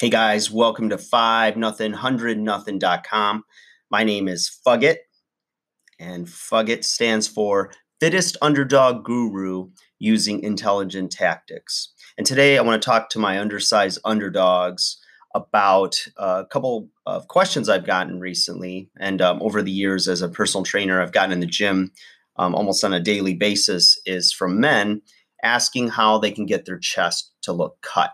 Hey guys, welcome to 5 nothing 100 nothing.com. My name is Fugget and Fugget stands for Fittest Underdog Guru using intelligent tactics. And today I want to talk to my undersized underdogs about a couple of questions I've gotten recently and um, over the years as a personal trainer I've gotten in the gym um, almost on a daily basis is from men asking how they can get their chest to look cut.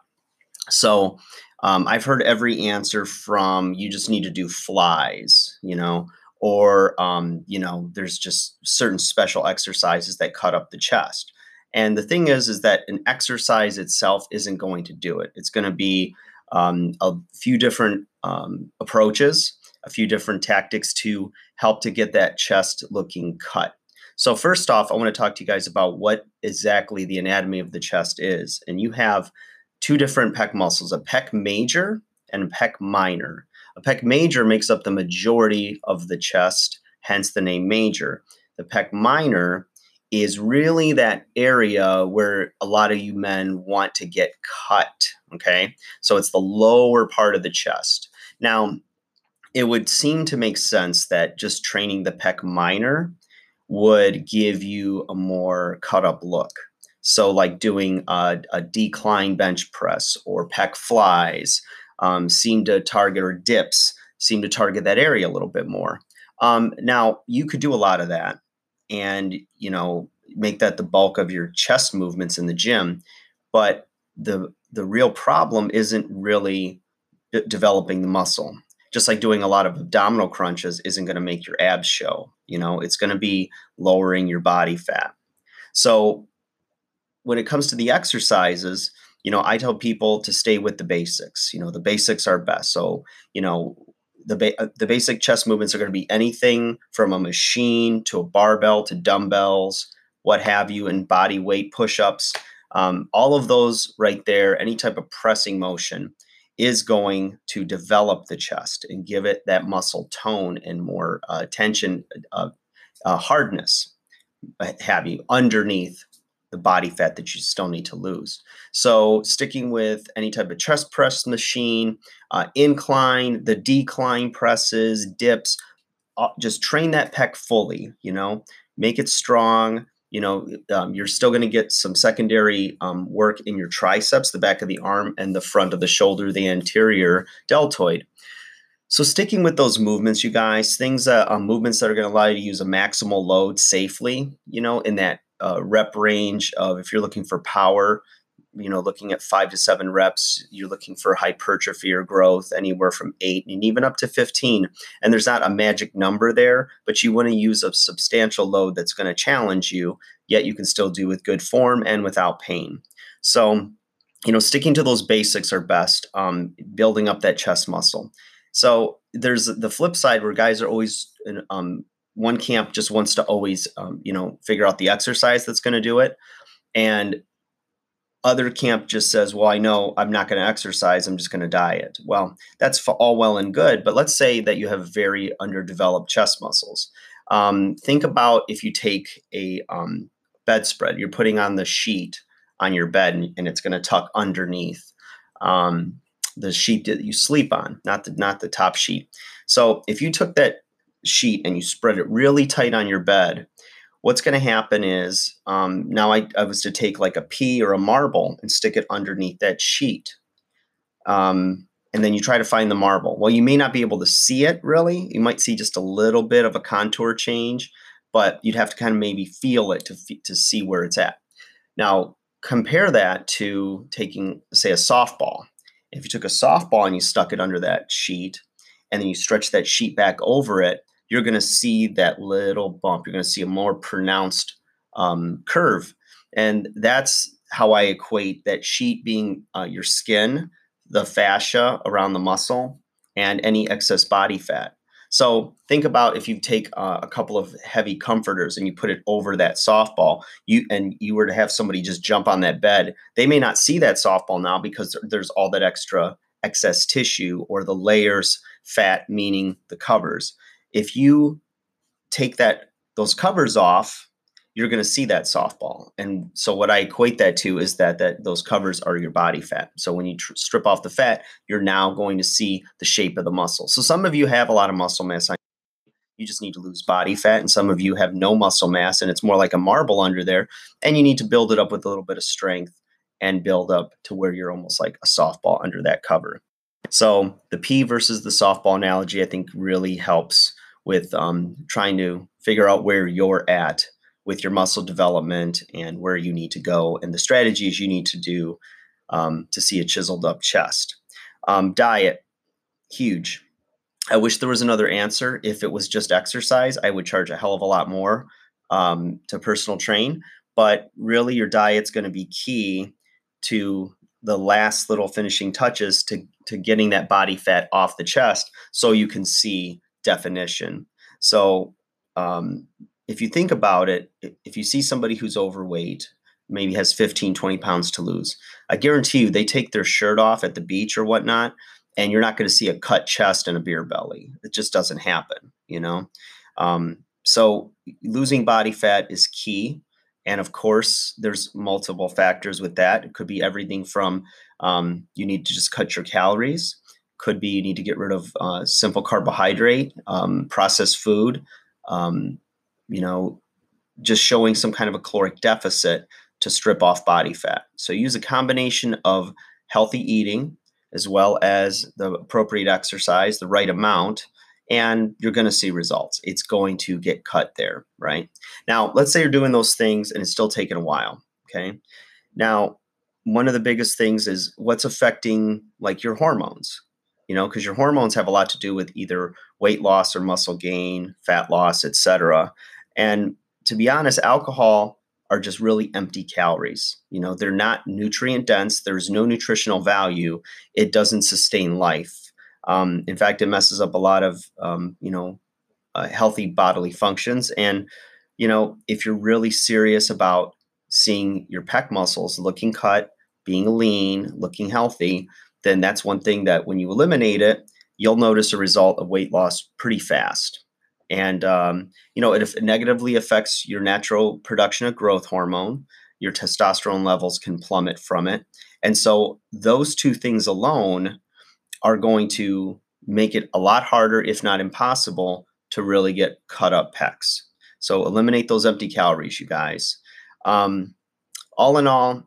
So um, I've heard every answer from you just need to do flies, you know, or, um, you know, there's just certain special exercises that cut up the chest. And the thing is, is that an exercise itself isn't going to do it. It's going to be um, a few different um, approaches, a few different tactics to help to get that chest looking cut. So, first off, I want to talk to you guys about what exactly the anatomy of the chest is. And you have two different pec muscles a pec major and a pec minor. A pec major makes up the majority of the chest, hence the name major. The pec minor is really that area where a lot of you men want to get cut. Okay. So it's the lower part of the chest. Now, it would seem to make sense that just training the pec minor would give you a more cut up look. So, like doing a, a decline bench press or pec flies um, seem to target, or dips seem to target that area a little bit more. Um, now, you could do a lot of that and, you know, make that the bulk of your chest movements in the gym. But the, the real problem isn't really developing the muscle. Just like doing a lot of abdominal crunches isn't going to make your abs show. You know, it's going to be lowering your body fat. So when it comes to the exercises, you know, I tell people to stay with the basics. You know, the basics are best. So, you know, the ba- uh, the basic chest movements are going to be anything from a machine to a barbell to dumbbells, what have you, and body weight push-ups. Um, all of those right there, any type of pressing motion is going to develop the chest and give it that muscle tone and more uh, tension, uh, uh, hardness, uh, have you underneath the body fat that you still need to lose. So, sticking with any type of chest press machine, uh, incline, the decline presses, dips, uh, just train that pec fully, you know, make it strong. You know, um, you're still going to get some secondary um, work in your triceps, the back of the arm, and the front of the shoulder, the anterior deltoid. So, sticking with those movements, you guys, things that uh, movements that are going to allow you to use a maximal load safely, you know, in that uh, rep range of if you're looking for power, you know, looking at five to seven reps, you're looking for hypertrophy or growth anywhere from eight and even up to 15. And there's not a magic number there, but you want to use a substantial load that's going to challenge you, yet you can still do with good form and without pain. So, you know, sticking to those basics are best, um, building up that chest muscle. So there's the flip side where guys are always um, one camp just wants to always um, you know figure out the exercise that's going to do it and other camp just says well i know i'm not going to exercise i'm just going to diet. Well that's all well and good but let's say that you have very underdeveloped chest muscles. Um, think about if you take a um, bedspread you're putting on the sheet on your bed and, and it's going to tuck underneath um, the sheet that you sleep on not the not the top sheet. So if you took that sheet and you spread it really tight on your bed, what's going to happen is um, now I, I, was to take like a pea or a marble and stick it underneath that sheet. Um, and then you try to find the marble. Well, you may not be able to see it really. You might see just a little bit of a contour change, but you'd have to kind of maybe feel it to, to see where it's at. Now, compare that to taking, say, a softball. If you took a softball and you stuck it under that sheet, and then you stretch that sheet back over it, you're going to see that little bump. You're going to see a more pronounced um, curve. And that's how I equate that sheet being uh, your skin, the fascia around the muscle, and any excess body fat. So think about if you take uh, a couple of heavy comforters and you put it over that softball, you and you were to have somebody just jump on that bed, they may not see that softball now because there's all that extra excess tissue or the layers, fat meaning the covers if you take that those covers off you're going to see that softball. And so what I equate that to is that that those covers are your body fat. So when you tr- strip off the fat, you're now going to see the shape of the muscle. So some of you have a lot of muscle mass on you just need to lose body fat and some of you have no muscle mass and it's more like a marble under there and you need to build it up with a little bit of strength and build up to where you're almost like a softball under that cover. So the pea versus the softball analogy, I think, really helps with um, trying to figure out where you're at with your muscle development and where you need to go and the strategies you need to do um, to see a chiseled up chest. Um, diet, huge. I wish there was another answer. If it was just exercise, I would charge a hell of a lot more um, to personal train. But really, your diet's going to be key to the last little finishing touches to, to getting that body fat off the chest so you can see definition. So, um, if you think about it, if you see somebody who's overweight, maybe has 15, 20 pounds to lose, I guarantee you they take their shirt off at the beach or whatnot, and you're not going to see a cut chest and a beer belly. It just doesn't happen, you know? Um, so losing body fat is key. And of course, there's multiple factors with that. It could be everything from um, you need to just cut your calories, could be you need to get rid of uh, simple carbohydrate, um, processed food, um, you know, just showing some kind of a caloric deficit to strip off body fat. So use a combination of healthy eating as well as the appropriate exercise, the right amount, and you're going to see results. It's going to get cut there, right? Now, let's say you're doing those things and it's still taking a while, okay? Now, one of the biggest things is what's affecting like your hormones, you know, because your hormones have a lot to do with either weight loss or muscle gain, fat loss, etc. And to be honest, alcohol are just really empty calories. You know, they're not nutrient dense. There's no nutritional value. It doesn't sustain life. Um, in fact, it messes up a lot of, um, you know, uh, healthy bodily functions. And, you know, if you're really serious about seeing your pec muscles looking cut, being lean, looking healthy, then that's one thing that when you eliminate it, you'll notice a result of weight loss pretty fast. And um, you know it, it negatively affects your natural production of growth hormone. Your testosterone levels can plummet from it. And so those two things alone are going to make it a lot harder if not impossible to really get cut up pecs. So eliminate those empty calories you guys. Um, all in all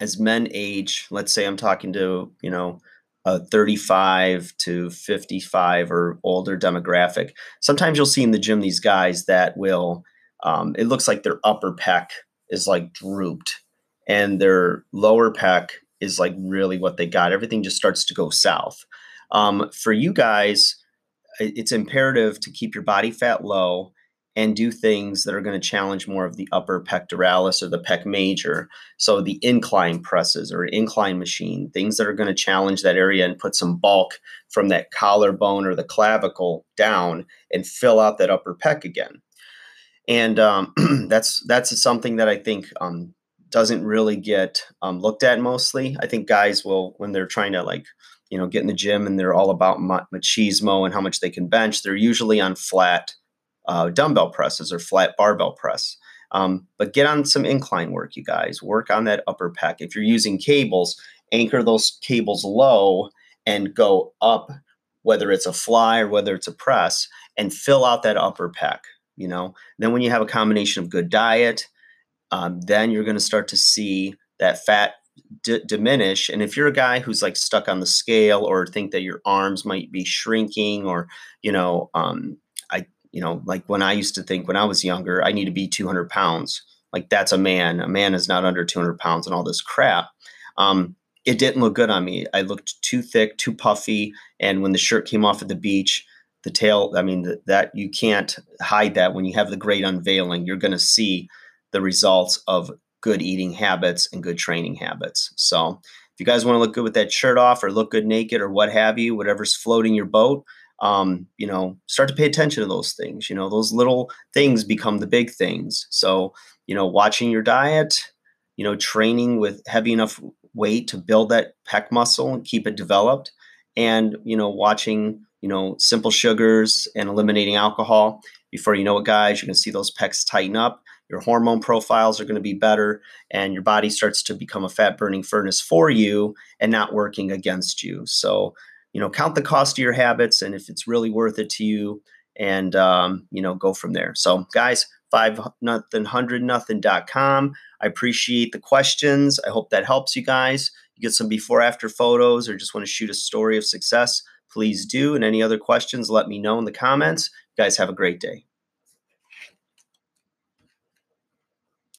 as men age let's say i'm talking to you know a 35 to 55 or older demographic. Sometimes you'll see in the gym these guys that will, um, it looks like their upper pec is like drooped and their lower pec is like really what they got. Everything just starts to go south. Um, for you guys, it's imperative to keep your body fat low and do things that are going to challenge more of the upper pectoralis or the pec major. So the incline presses or incline machine, things that are going to challenge that area and put some bulk from that collarbone or the clavicle down and fill out that upper pec again. And um, that's that's something that I think um, doesn't really get um, looked at mostly. I think guys will when they're trying to like you know get in the gym and they're all about machismo and how much they can bench. They're usually on flat uh, dumbbell presses or flat barbell press. Um, but get on some incline work, you guys. Work on that upper pec. If you're using cables, anchor those cables low and go up, whether it's a fly or whether it's a press, and fill out that upper pec. You know, then when you have a combination of good diet, um, then you're going to start to see that fat d- diminish. And if you're a guy who's like stuck on the scale or think that your arms might be shrinking or, you know, um, I you know, like when I used to think when I was younger, I need to be 200 pounds. Like that's a man. A man is not under 200 pounds and all this crap. Um, it didn't look good on me. I looked too thick, too puffy. And when the shirt came off at the beach, the tail, I mean, the, that you can't hide that when you have the great unveiling. You're going to see the results of good eating habits and good training habits. So if you guys want to look good with that shirt off or look good naked or what have you, whatever's floating your boat, um, you know, start to pay attention to those things. You know, those little things become the big things. So, you know, watching your diet, you know, training with heavy enough weight to build that pec muscle and keep it developed, and you know, watching you know simple sugars and eliminating alcohol. Before you know it, guys, you're gonna see those pecs tighten up. your hormone profiles are going to be better, and your body starts to become a fat burning furnace for you and not working against you. So, you know, count the cost of your habits and if it's really worth it to you, and um, you know, go from there. So, guys, five nothing hundred nothing dot com I appreciate the questions. I hope that helps you guys. You get some before after photos or just want to shoot a story of success, please do. And any other questions, let me know in the comments. You guys have a great day.